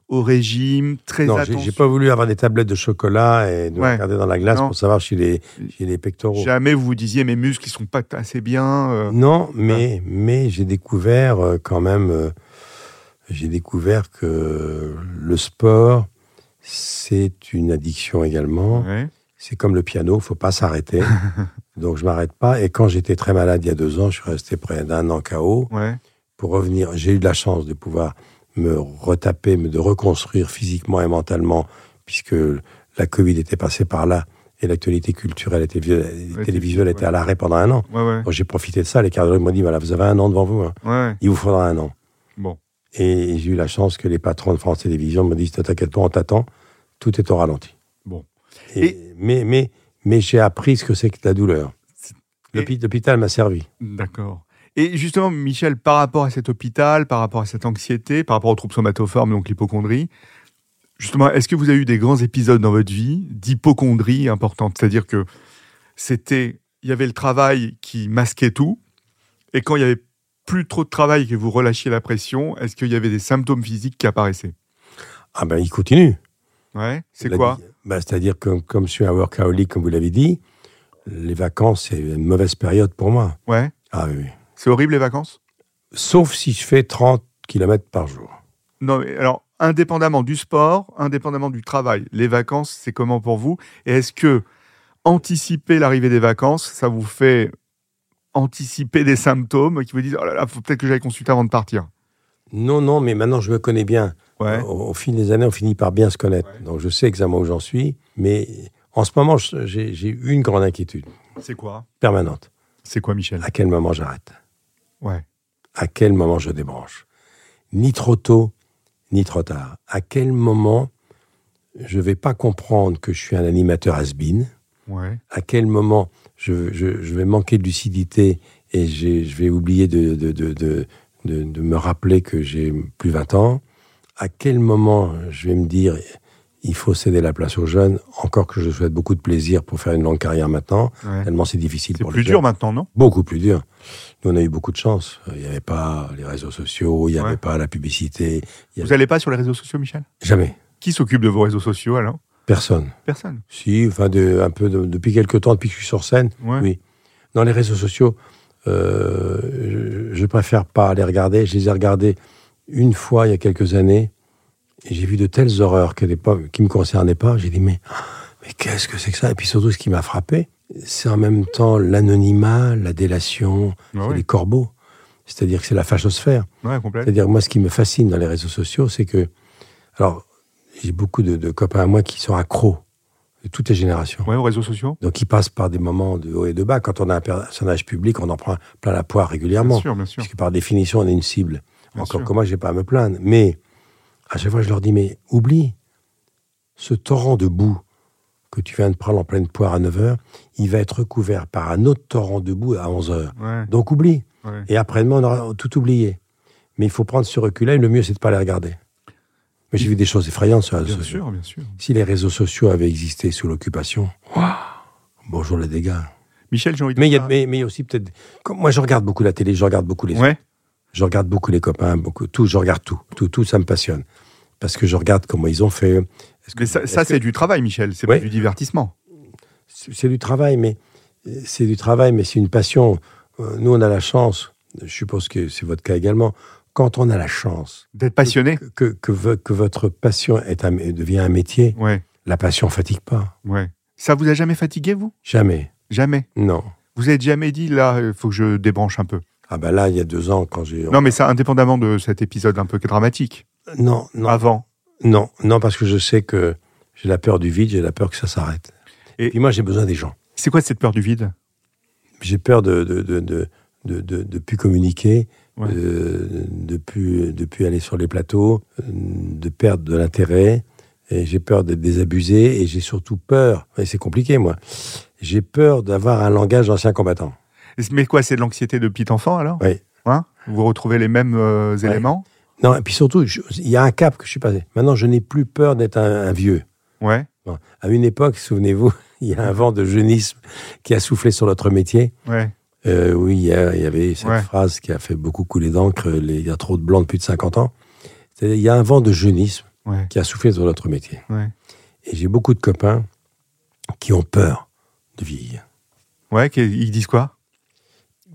au régime, très Non, j'ai attention. j'ai pas voulu avoir des tablettes de chocolat et de Ouais. regarder dans la glace Non. pour savoir si les, si les pectoraux. Jamais vous vous disiez mes muscles ils sont pas assez bien. euh, Non, mais, mais j'ai découvert euh, quand même, euh, j'ai découvert que le sport, c'est une addiction également. ouais. C'est comme le piano, faut pas s'arrêter. Donc je m'arrête pas. Et quand j'étais très malade il y a deux ans, je suis resté près d'un an KO. Ouais. pour revenir. J'ai eu de la chance de pouvoir me retaper, me de reconstruire physiquement et mentalement, puisque la Covid était passée par là et l'actualité culturelle était, Ouais, télévisuelle ouais. était à l'arrêt pendant un an. Donc, j'ai profité de ça. Les cardiologues m'ont dit voilà, vous avez un an devant vous. hein. Il vous faudra un an. Bon. Et j'ai eu la chance que les patrons de France Télévisions me disent ne t'inquiète pas, on t'attend. Tout est au ralenti. Bon. Et- Et- mais mais, mais j'ai appris ce que c'est que la douleur. L'hôpital m'a servi. D'accord. Et justement, Michel, par rapport à cet hôpital, par rapport à cette anxiété, par rapport aux troubles somatoformes, donc l'hypochondrie, justement, est-ce que vous avez eu des grands épisodes dans votre vie d'hypochondrie importante? C'est-à-dire que c'était, il y avait le travail qui masquait tout, et quand il y avait plus trop de travail et que vous relâchiez la pression, est-ce qu'il y avait des symptômes physiques qui apparaissaient? Ah ben, il continue. Ouais. C'est quoi? Ben, C'est-à-dire que comme je suis un workaholic, comme vous l'avez dit, les vacances, c'est une mauvaise période pour moi. Ouais. Ah oui, oui. C'est horrible les vacances? Sauf si je fais 30 km par jour. Non, mais alors, indépendamment du sport, indépendamment du travail, les vacances, c'est comment pour vous? Et est-ce que anticiper l'arrivée des vacances, ça vous fait anticiper des symptômes qui vous disent Oh là là, faut peut-être que j'aille consulter avant de partir? Non, non, mais maintenant je me connais bien. Ouais. Au, au fil des années, on finit par bien se connaître. Donc je sais exactement où j'en suis. Mais en ce moment, j'ai une grande inquiétude C'est quoi? Permanente. C'est quoi, Michel? À quel moment j'arrête? Ouais. À quel moment je débranche? Ni trop tôt, ni trop tard. À quel moment je ne vais pas comprendre que je suis un animateur has-been Ouais. À quel moment je, je- je vais manquer de lucidité et je vais oublier de, de, de, de, de- de me rappeler que j'ai plus 20 ans? À quel moment je vais me dire il faut céder la place aux jeunes, encore que je souhaite beaucoup de plaisir pour faire une longue carrière maintenant, ouais. tellement c'est difficile C'est pour plus les dur maintenant, non? Beaucoup plus dur. Nous, on a eu beaucoup de chance. Il n'y avait pas les réseaux sociaux, il n'y avait pas la publicité. Il y Vous n'allez pas sur les réseaux sociaux, Michel? Jamais. Qui s'occupe de vos réseaux sociaux alors? Personne. Personne. Si, enfin, de, un peu de- depuis quelques temps, depuis que je suis sur scène, Ouais. Oui. Dans les réseaux sociaux, euh, je, je préfère pas les regarder. Je les ai regardés une fois il y a quelques années j'ai vu de telles horreurs que qui ne me concernaient pas. J'ai dit, mais, mais qu'est-ce que c'est que ça? Et puis surtout, ce qui m'a frappé, c'est en même temps l'anonymat, la délation, Ah les corbeaux. C'est-à-dire que c'est la fachosphère. Ouais. C'est-à-dire, moi, ce qui me fascine dans les réseaux sociaux, c'est que. Alors, j'ai beaucoup de, de copains à moi qui sont accros de toutes les générations. Ouais, aux réseaux sociaux Donc, il passe par des moments de haut et de bas. Quand on a un personnage public, on en prend plein la poire régulièrement. Bien sûr, bien sûr. Puisque par définition, on est une cible. Bien Encore sûr. que moi, j'ai pas à me plaindre. Mais à chaque fois, je leur dis, mais oublie ce torrent de boue que tu viens de prendre en pleine poire à 9 heures, il va être recouvert par un autre torrent de boue à 11 heures. Ouais, Donc, oublie. ouais. Et après-demain, on aura tout oublié. Mais il faut prendre ce recul-là, et le mieux, c'est de ne pas les regarder. Mais j'ai vu des choses effrayantes sur les réseaux Bien sociaux. sûr, bien sûr. Si les réseaux sociaux avaient existé sous l'occupation, waouh, bonjour les dégâts. Michel, j'ai envie de Mais il y a, mais, mais il y a aussi peut-être. comme Moi, je regarde beaucoup la télé, je regarde beaucoup les. Ouais, Je regarde beaucoup les copains, beaucoup tout. Je regarde tout, tout, tout. Ça me passionne parce que je regarde comment ils ont fait. Que mais ça, que- c'est du travail, Michel, c'est Ouais. pas du divertissement. c'est du travail, mais c'est du travail, mais c'est une passion. Euh, Nous, on a la chance. Je suppose que c'est votre cas également. Quand on a la chance D'être passionné que, que, que vo- que votre passion est un- devient un métier, Ouais, la passion fatigue pas. ouais. Ça vous a jamais fatigué, vous? Jamais. Jamais? Non. Vous êtes jamais dit, là, il faut que je débranche un peu Ah ben là, il y a deux ans, quand j'ai. Non, mais ça, indépendamment de cet épisode un peu dramatique. Non, non, Avant. non, non, parce que je sais que j'ai la peur du vide, j'ai la peur que ça s'arrête. Et- Et puis moi, j'ai besoin des gens. C'est quoi cette peur du vide? J'ai peur de de, de, de, de, de- plus communiquer, Ouais. de plus de plus aller sur les plateaux, de perdre de l'intérêt. Et j'ai peur d'être désabusé et j'ai surtout peur, et c'est compliqué moi, j'ai peur d'avoir un langage d'ancien combattant. Mais quoi, c'est de l'anxiété de petit enfant, alors Oui. Hein vous retrouvez les mêmes euh, Ouais. éléments Non, et puis surtout, il y a un cap que je suis passé. Maintenant, je n'ai plus peur d'être un, un vieux. Ouais, Bon. À une époque, souvenez-vous, il y a un vent de jeunisme qui a soufflé sur notre métier. ouais. Euh, oui, il y, a- il y avait cette Ouais. phrase qui a fait beaucoup couler d'encre, il y a trop de blancs de plus de 50 ans. Il y a un vent de jeunisme Ouais, qui a soufflé sur notre métier. ouais. Et j'ai beaucoup de copains qui ont peur de vieillir. Ouais, ils disent quoi?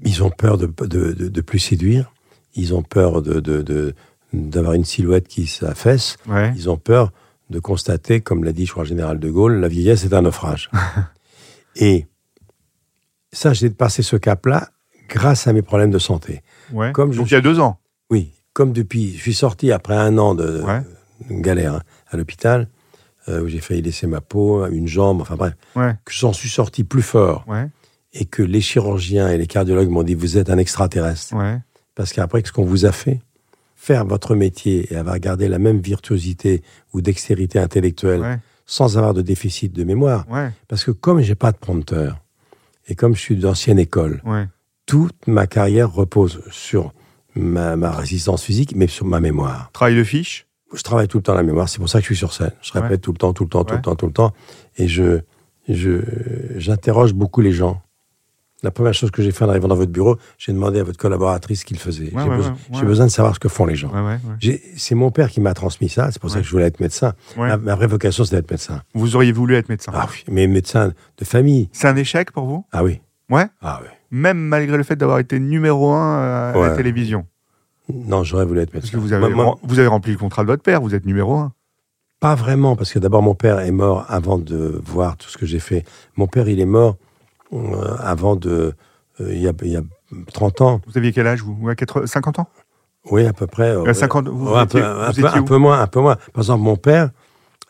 Ils ont peur de, de, de- de plus séduire. Ils ont peur de, d'avoir une silhouette qui s'affaisse. Ouais. Ils ont peur de constater, comme l'a dit, je crois, le général de Gaulle, la vieillesse est un naufrage. Et ça, j'ai passé ce cap-là grâce à mes problèmes de santé. ouais. Comme je Donc il y a deux ans. Oui, comme depuis, je suis sorti après un an de, Ouais. galère hein, à l'hôpital, euh, où j'ai failli laisser ma peau, une jambe, enfin bref, Ouais, que j'en suis sorti plus fort et que les chirurgiens et les cardiologues m'ont dit vous êtes un extraterrestre. ouais. Parce qu'après, ce qu'on vous a fait, faire votre métier et avoir gardé la même virtuosité ou dextérité intellectuelle Ouais, sans avoir de déficit de mémoire. ouais, Parce que comme j'ai pas de prompteur et comme je suis d'ancienne école, toute ma carrière repose sur ma, ma résistance physique, mais sur ma mémoire. Travail de fiche? Je travaille tout le temps la mémoire, c'est pour ça que je suis sur scène. Je répète tout le temps, tout le temps, tout le temps, tout le temps. Et je, je, j'interroge beaucoup les gens. La première chose que j'ai fait en arrivant dans votre bureau, j'ai demandé à votre collaboratrice ce qu'il faisait. Ouais, j'ai, ouais, besoin, ouais, de savoir ce que font les gens. C'est mon père qui m'a transmis ça, c'est pour ça que je voulais être médecin. Ma, ma vraie vocation, c'est d'être médecin. Vous auriez voulu être médecin. Ah oui, mais médecin de famille. C'est un échec pour vous? Ah oui. Ouais Ah oui. Même malgré le fait d'avoir été numéro un euh, à la télévision. Non, j'aurais voulu être Parce médecin. que vous avez, Moi- moi, vous avez rempli le contrat de votre père, vous êtes numéro un. pas vraiment, parce que d'abord, mon père est mort avant de voir tout ce que j'ai fait. Mon père, il est mort avant de. euh, il, y a, il y a 30 ans. Vous aviez quel âge, vous? Ouais, 80 50 ans? Oui, à peu près. euh, Euh, 50 vous ouais, étiez- peu, un, peu, un moins, un peu moins. Par exemple, mon père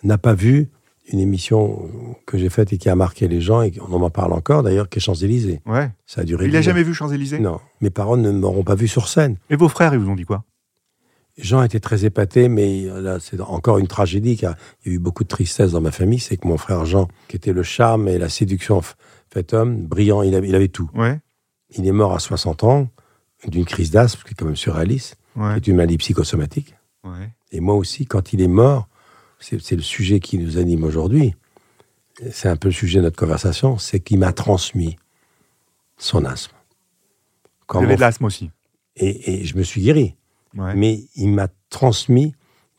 n'a pas vu une émission que j'ai faite et qui a marqué les gens, et on m'en parle encore d'ailleurs, qui est Champs-Élysées. Ouais. Ça a duré. Il n'a jamais vu Champs-Élysées? Non, mes parents ne m'auront pas vu sur scène. Et vos frères, ils vous ont dit quoi? Jean était très épaté, mais là, c'est encore une tragédie, car il y a eu beaucoup de tristesse dans ma famille. C'est que mon frère Jean, qui était le charme et la séduction fait homme, brillant, il avait, il avait tout. Ouais. Il est mort à 60 ans d'une crise d'asthme, qui est quand même surréaliste, Ouais. qui est une maladie psychosomatique. ouais. Et moi aussi, quand il est mort, c'est le sujet qui nous anime aujourd'hui. C'est un peu le sujet de notre conversation, c'est qu'il m'a transmis son asthme. Quand Vous avez de l'asthme aussi. et, et je me suis guéri, Ouais. mais il m'a transmis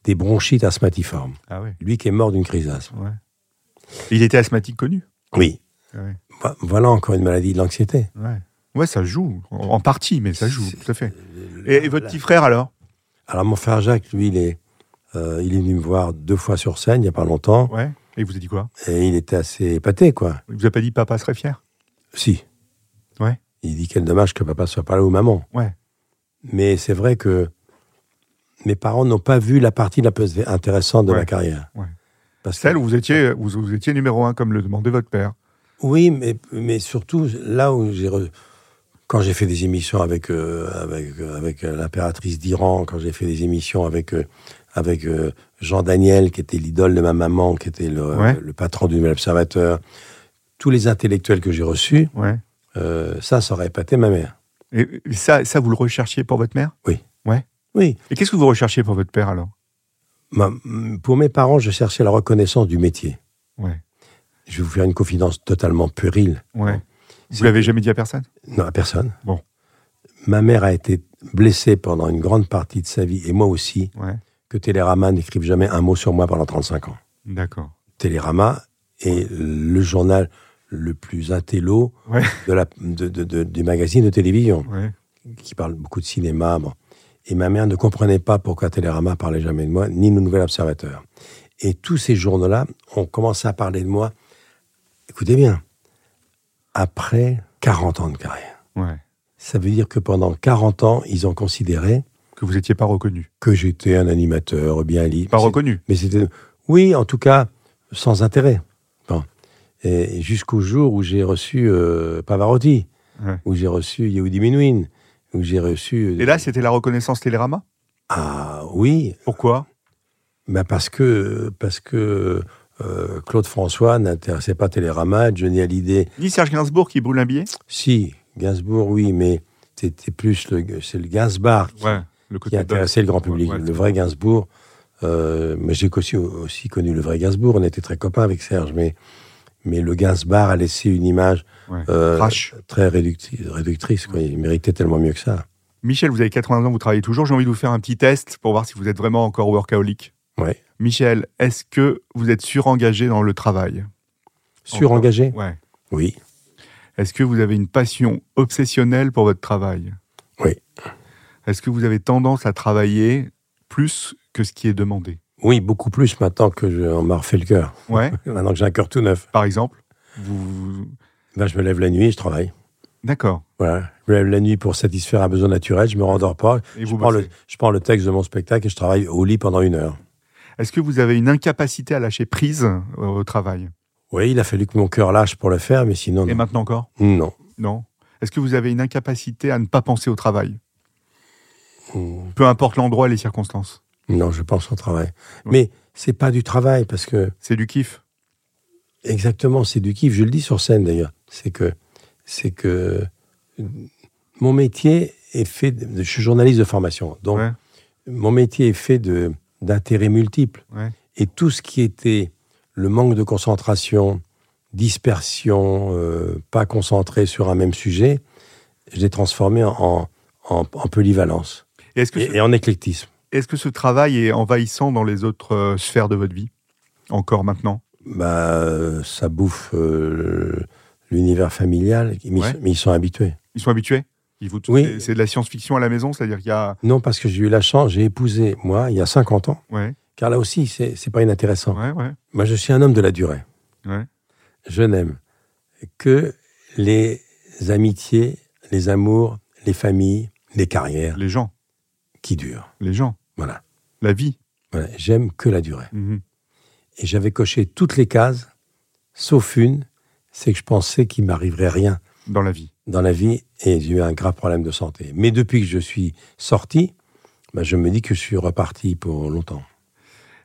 des bronchites asthmatiformes. Ah. Lui qui est mort d'une crise d'asthme. ouais. Il était asthmatique connu. Oui. Vo- Voilà encore une maladie de l'anxiété. Ouais. Ouais, ça joue. En partie, mais ça joue, tout à fait. Et, et votre petit frère, alors? Alors mon frère Jacques, lui, il est, euh, il est venu me voir deux fois sur scène, il n'y a pas longtemps, Ouais. Et il vous a dit quoi? Et il était assez épaté, quoi. Il vous a pas dit papa serait fier? Si. Ouais. Il dit quel dommage que papa soit pas là ou maman. Ouais. Mais c'est vrai que mes parents n'ont pas vu la partie la plus intéressante de Ouais. ma carrière. Ouais. Parce que- Celle où vous étiez, vous, vous étiez numéro un, comme le demandait votre père. Oui, mais, mais surtout là où j'ai re- quand j'ai fait des émissions avec euh, avec euh, avec euh, l'impératrice d'Iran, quand j'ai fait des émissions avec euh, avec euh, Jean Daniel qui était l'idole de ma maman, qui était le, Ouais. le patron du Nouvel Observateur, tous les intellectuels que j'ai reçus, Ouais. ça, ça aurait épaté ma mère. Et ça, ça, vous le recherchiez pour votre mère? Oui, Et qu'est-ce que vous recherchiez pour votre père, alors? Pour mes parents, je cherchais la reconnaissance du métier. Ouais. Je vais vous faire une confidence totalement puérile. Ouais. Vous l'avez jamais dit à personne? Non, à personne. Bon. Ma mère a été blessée pendant une grande partie de sa vie, et moi aussi, Ouais. que Télérama n'écrive jamais un mot sur moi pendant 35 ans. D'accord. Télérama est le journal le plus intello Ouais. de la, de, de- de- du magazine de télévision, Ouais. qui parle beaucoup de cinéma. bon. Et ma mère ne comprenait pas pourquoi Télérama parlait jamais de moi, ni le Nouvel Observateur. Et tous ces journaux-là ont commencé à parler de moi, écoutez bien, après 40 ans de carrière. Ouais. Ça veut dire que pendant 40 ans, ils ont considéré Que vous n'étiez pas reconnu. que j'étais un animateur bien libre. Pas reconnu. Mais c'était, oui, en tout cas, sans intérêt. Bon. Et jusqu'au jour où j'ai reçu euh, Pavarotti, Ouais. où j'ai reçu Yehudi Menuhin, où j'ai reçu. euh, Et là, c'était la reconnaissance Télérama? Ah oui, Pourquoi? Bah parce que parce que euh, Claude François n'intéressait pas Télérama, Johnny Hallyday, Ni Serge Gainsbourg qui brûle un billet? Si Gainsbourg, oui, mais c'était plus le c'est le Gainsbar qui, Ouais. Le qui intéressait le grand public. Ouais, ouais, le vrai Gainsbourg, euh, mais j'ai aussi, aussi connu le vrai Gainsbourg. On était très copains avec Serge, mais, mais le Gainsbar a laissé une image Ouais. euh, très réducti- réductrice. Quoi. Il méritait tellement mieux que ça. Michel, vous avez 80 ans, vous travaillez toujours. J'ai envie de vous faire un petit test pour voir si vous êtes vraiment encore workaholic. Ouais. Michel, est-ce que vous êtes surengagé dans le travail Surengagé Ouais. Oui. Est-ce que vous avez une passion obsessionnelle pour votre travail Oui. Est-ce que vous avez tendance à travailler plus que ce qui est demandé Oui, beaucoup plus maintenant que je, on m'a refait le cœur. Ouais. Maintenant que j'ai un cœur tout neuf. Par exemple vous... Ben, je me lève la nuit et je travaille. D'accord. Voilà. Je me lève la nuit pour satisfaire un besoin naturel. Je me rendors pas. Et Je vous prends, le, je prends le texte de mon spectacle et je travaille au lit pendant une heure. Est-ce que vous avez une incapacité à lâcher prise euh, au travail? Oui, il a fallu que mon cœur lâche pour le faire, mais sinon, Et maintenant encore? Non. Non? Est-ce que vous avez une incapacité à ne pas penser au travail? Mm. Peu importe l'endroit et les circonstances. Non, je pense au travail. Mais c'est pas du travail, parce que C'est du kiff. Exactement, c'est du kiff. Je le dis sur scène d'ailleurs. C'est que, c'est que mon métier est fait. De, je suis journaliste de formation, donc Ouais. mon métier est fait de d'intérêts multiples. Ouais. Et tout ce qui était le manque de concentration, dispersion, euh, pas concentré sur un même sujet, je l'ai transformé en, en, en- en polyvalence Et est-ce que, ce, et, et en éclectisme. est-ce que ce travail est envahissant dans les autres euh, sphères de votre vie Encore maintenant? Bah, ça bouffe euh, l'univers familial, mais, Ouais. mais ils sont habitués. Ils sont habitués? Vous- Oui. c'est- de la science-fiction à la maison, c'est-à-dire qu'il y a. Non, parce que j'ai eu la chance, j'ai épousé, moi, il y a 50 ans, Ouais, car là aussi, c'est pas inintéressant. ouais, ouais. Moi, je suis un homme de la durée. Je n'aime que les amitiés, les amours, les familles, les carrières Les gens, qui durent. les gens, Voilà. la vie. Voilà. J'aime que la durée. Mhm. Et j'avais coché toutes les cases, sauf une, c'est que je pensais qu'il m'arriverait rien Dans la vie. dans la vie et j'ai eu un grave problème de santé. Mais depuis que je suis sorti, bah, je me dis que je suis reparti pour longtemps.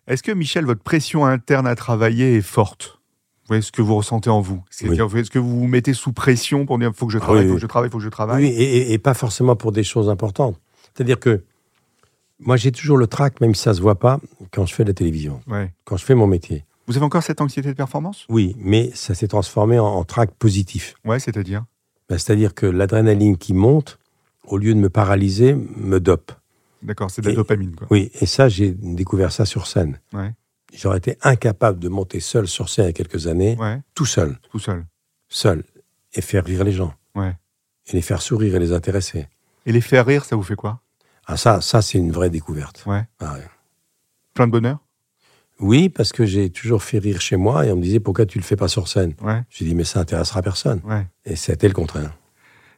Est-ce que, Michel, votre pression interne à travailler est forte? Vous voyez ce que vous ressentez en vous? C'est-à-dire, Est-ce que vous vous mettez sous pression pour dire faut que je Ah travaille, oui, faut oui. que je travaille, faut que je travaille? Oui, et, pas forcément pour des choses importantes. C'est-à-dire que moi, j'ai toujours le trac, même si ça se voit pas, quand je fais de la télévision, Ouais. quand je fais mon métier. Vous avez encore cette anxiété de performance? Oui, mais ça s'est transformé en, en trac positif. Ouais, c'est-à-dire? Ben, C'est-à-dire que l'adrénaline qui monte, au lieu de me paralyser, me dope. D'accord, c'est de la Et- dopamine, quoi. Oui, et ça, j'ai découvert ça sur scène. Ouais. J'aurais été incapable de monter seul sur scène il y a quelques années, Ouais, tout seul, tout seul. seul, et faire rire les gens, Ouais. et les faire sourire et les intéresser. Et les faire rire, ça vous fait quoi? Ah ça, ça c'est une vraie découverte. Ouais. Ah ouais. Plein de bonheur? Oui, parce que j'ai toujours fait rire chez moi et on me disait pourquoi tu le fais pas sur scène? Ouais, J'ai dit mais ça intéressera personne. ouais. Et c'était le contraire.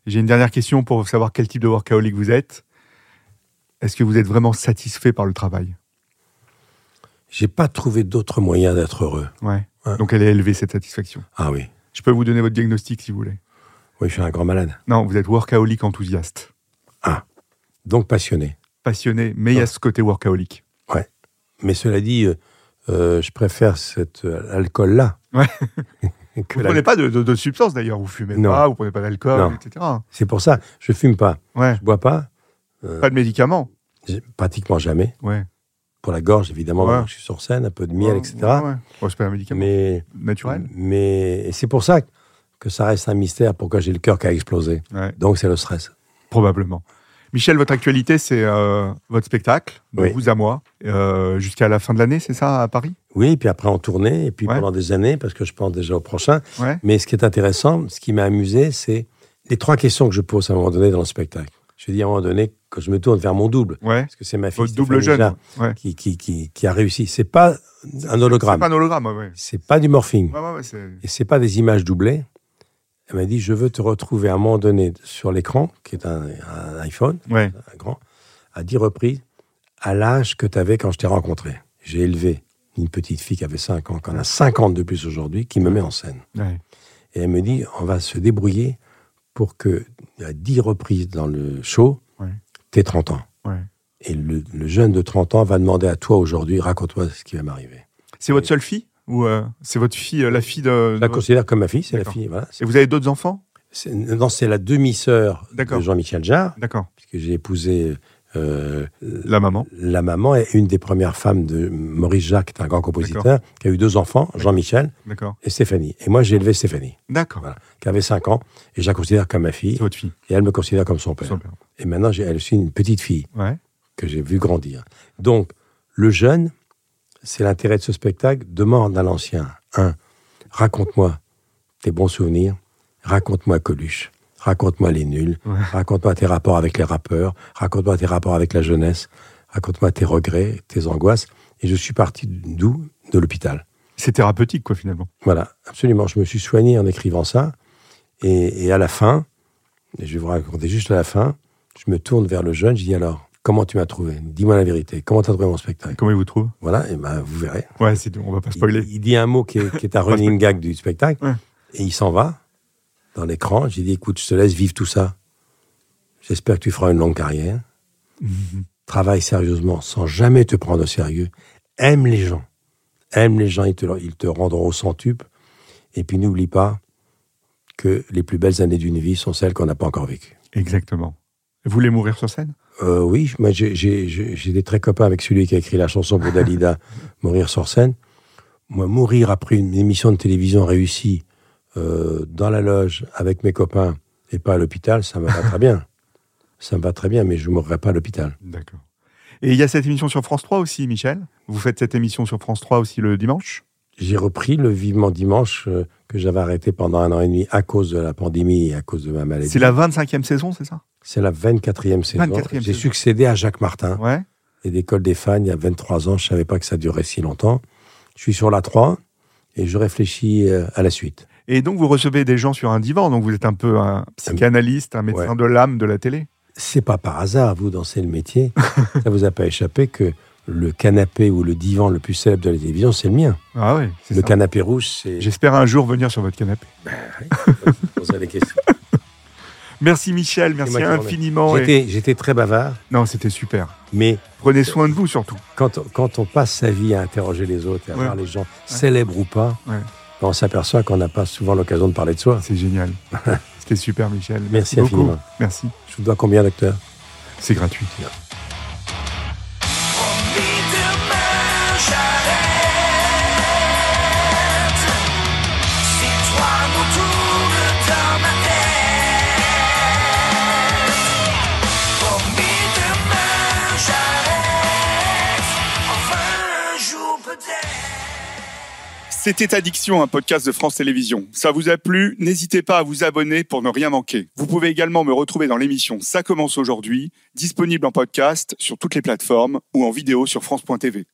J'ai une dernière question pour savoir quel type de workaholic vous êtes. Est-ce que vous êtes vraiment satisfait par le travail? J'ai pas trouvé d'autre moyen d'être heureux. Ouais. Ouais. Donc elle est élevée, cette satisfaction. Ah oui, Je peux vous donner votre diagnostic si vous voulez. oui, je suis un grand malade. Non, vous êtes workaholic enthousiaste. Donc passionné. Passionné, mais il y a ce côté workaholic. Mais cela dit, euh, euh, je préfère cet euh, alcool-là. Ouais. Vous ne prenez pas de, de, de substance d'ailleurs, vous fumez Non. pas, vous prenez pas d'alcool, etc. C'est pour ça, je fume pas, Ouais. je bois pas, euh, Pas de médicaments. pratiquement jamais. Ouais. Pour la gorge, évidemment, Ouais. je suis sur scène, un peu de miel, etc. Bon, c'est pas un médicament Mais, naturel. mais c'est pour ça que ça reste un mystère pourquoi j'ai le cœur qui a explosé. Donc c'est le stress. probablement. Michel, votre actualité, c'est euh, votre spectacle, de Oui. vous à moi, euh, jusqu'à la fin de l'année, c'est ça, à Paris? Oui, puis après en tournée, et puis Ouais. pendant des années, parce que je pense déjà au prochain. Ouais. Mais ce qui est intéressant, ce qui m'a amusé, c'est les trois questions que je pose à un moment donné dans le spectacle. Je dis à un moment donné que je me tourne vers mon double, Ouais. parce que c'est ma fille Votre double jeune. Ouais. qui, qui, qui, qui a réussi. C'est pas un C'est hologramme, pas un hologramme, ouais. c'est pas du morphing, c'est- et c'est pas des images doublées. Elle m'a dit, je veux te retrouver à un moment donné sur l'écran, qui est un, un iPhone, ouais. un grand, à dix reprises, à l'âge que tu avais quand je t'ai rencontré. J'ai élevé une petite fille qui avait 5 ans, qui en a 50 de plus aujourd'hui, qui me met en scène. ouais. Et elle me dit, on va se débrouiller pour que, à 10 reprises dans le show, Ouais. t'aies 30 ans. Et le, le jeune de 30 ans va demander à toi aujourd'hui, raconte-moi ce qui va m'arriver. C'est votre seule fille? Ou euh, c'est votre fille, euh, la fille de. Je la de- considère comme ma fille, c'est la fille. Voilà. Et vous avez d'autres enfants? Non, c'est la demi-sœur de Jean-Michel Jarre, D'accord. puisque j'ai épousé euh, La maman la maman est une des premières femmes de Maurice Jacques, qui est un grand compositeur, qui a eu deux enfants, Jean-Michel et Stéphanie. Et moi, j'ai élevé Stéphanie, D'accord. voilà, qui avait 5 ans, et je la considère comme ma fille, C'est votre fille. et elle me considère comme son père. Son père. Et maintenant, j'ai elle aussi une petite fille Ouais. que j'ai vue grandir. Donc, le jeune, c'est l'intérêt de ce spectacle, demande à l'ancien, un, raconte-moi tes bons souvenirs, raconte-moi Coluche, raconte-moi les nuls, Ouais. raconte-moi tes rapports avec les rappeurs, raconte-moi tes rapports avec la jeunesse, raconte-moi tes regrets, tes angoisses. Et je suis parti d'où? De l'hôpital. C'est thérapeutique, quoi, finalement. Voilà, absolument. Je me suis soigné en écrivant ça. Et, et à la fin, et je vais vous raconter juste à la fin, je me tourne vers le jeune, je dis alors, Comment tu m'as trouvé? Dis-moi la vérité. Comment tu as trouvé mon spectacle? Comment il vous trouve? Voilà, et ben vous verrez. Ouais, c'est on va pas spoiler. Il, il dit un mot qui est, qui est un running gag du spectacle, Ouais. et il s'en va dans l'écran. J'ai dit, écoute, je te laisse vivre tout ça. J'espère que tu feras une longue carrière. Travaille sérieusement, sans jamais te prendre au sérieux. Aime les gens. Aime les gens, ils te, ils te rendront au centuple. Et puis n'oublie pas que les plus belles années d'une vie sont celles qu'on n'a pas encore vécues. Exactement. Vous voulez mourir sur scène? Euh, oui, j'ai des très copains avec celui qui a écrit la chanson pour Dalida, Mourir sur scène. Moi, mourir après une émission de télévision réussie euh, dans la loge avec mes copains et pas à l'hôpital, ça me va très bien. Ça me va très bien, mais je ne mourrai pas à l'hôpital. D'accord. Et il y a cette émission sur France 3 aussi, Michel? Vous faites cette émission sur France 3 aussi le dimanche? J'ai repris le Vivement Dimanche euh, que j'avais arrêté pendant un an et demi à cause de la pandémie et à cause de ma maladie. C'est la 25e saison, c'est ça? C'est la 24e saison. 24e J'ai saison. succédé à Jacques Martin. Ouais. et d'école des fans il y a 23 ans. Je savais pas que ça durait si longtemps. Je suis sur la 3 et je réfléchis euh, à la suite. Et donc vous recevez des gens sur un divan, donc vous êtes un peu un psychanalyste, un médecin Ouais. de l'âme de la télé? C'est pas par hasard, vous, dans le métier. ça vous a pas échappé que le canapé ou le divan le plus célèbre de la télévision, c'est le mien. Ah c'est Le ça. canapé rouge, c'est. J'espère un jour venir sur votre canapé. Poser des questions. Merci Michel, merci infiniment. J'étais, très bavard, Non, c'était super. mais Prenez soin de vous surtout. quand, on- quand on passe sa vie à interroger les autres et à Ouais. voir les gens, célèbres ou pas, Ouais. on s'aperçoit qu'on n'a pas souvent l'occasion de parler de soi. C'est génial. C'était super Michel. Merci infiniment. Merci. Je vous dois combien, docteur? C'est gratuit. C'était Addiction, un podcast de France Télévisions. Ça vous a plu N'hésitez pas à vous abonner pour ne rien manquer. Vous pouvez également me retrouver dans l'émission Ça commence aujourd'hui, disponible en podcast sur toutes les plateformes ou en vidéo sur France.tv.